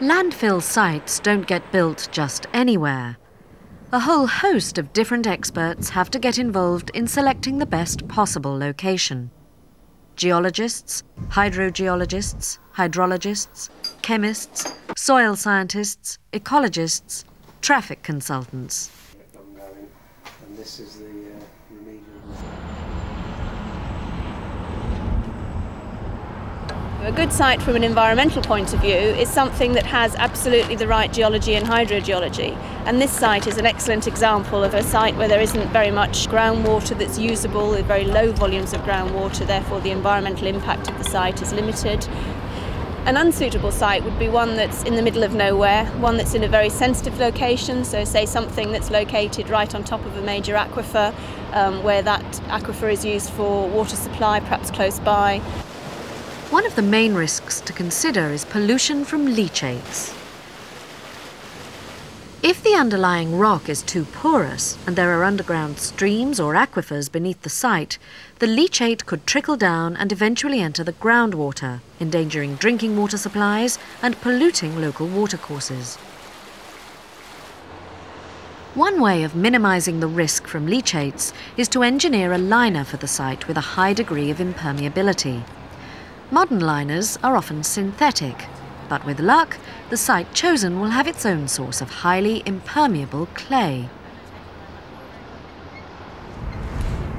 Landfill sites don't get built just anywhere. A whole host of different experts have to get involved in selecting the best possible location. Geologists, hydrogeologists, hydrologists, chemists, soil scientists, ecologists, traffic consultants. And this is the uh. A good site from an environmental point of view is something that has absolutely the right geology and hydrogeology. And this site is an excellent example of a site where there isn't very much groundwater that's usable, very low volumes of groundwater, therefore the environmental impact of the site is limited. An unsuitable site would be one that's in the middle of nowhere, one that's in a very sensitive location, so say something that's located right on top of a major aquifer, um, where that aquifer is used for water supply, perhaps close by. One of the main risks to consider is pollution from leachates. If the underlying rock is too porous and there are underground streams or aquifers beneath the site, the leachate could trickle down and eventually enter the groundwater, endangering drinking water supplies and polluting local watercourses. One way of minimising the risk from leachates is to engineer a liner for the site with a high degree of impermeability. Modern liners are often synthetic, but with luck, the site chosen will have its own source of highly impermeable clay.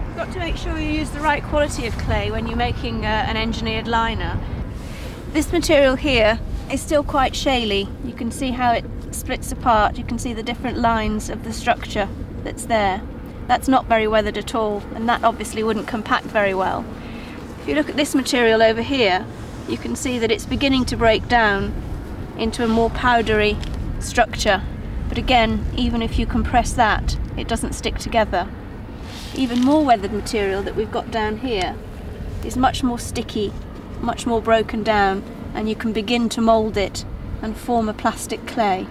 You've got to make sure you use the right quality of clay when you're making uh, an engineered liner. This material here is still quite shaly. You can see how it splits apart. You can see the different lines of the structure that's there. That's not very weathered at all, and that obviously wouldn't compact very well. If you look at this material over here, you can see that it's beginning to break down into a more powdery structure. But again, even if you compress that, it doesn't stick together. Even more weathered material that we've got down here is much more sticky, much more broken down, and you can begin to mould it and form a plastic clay.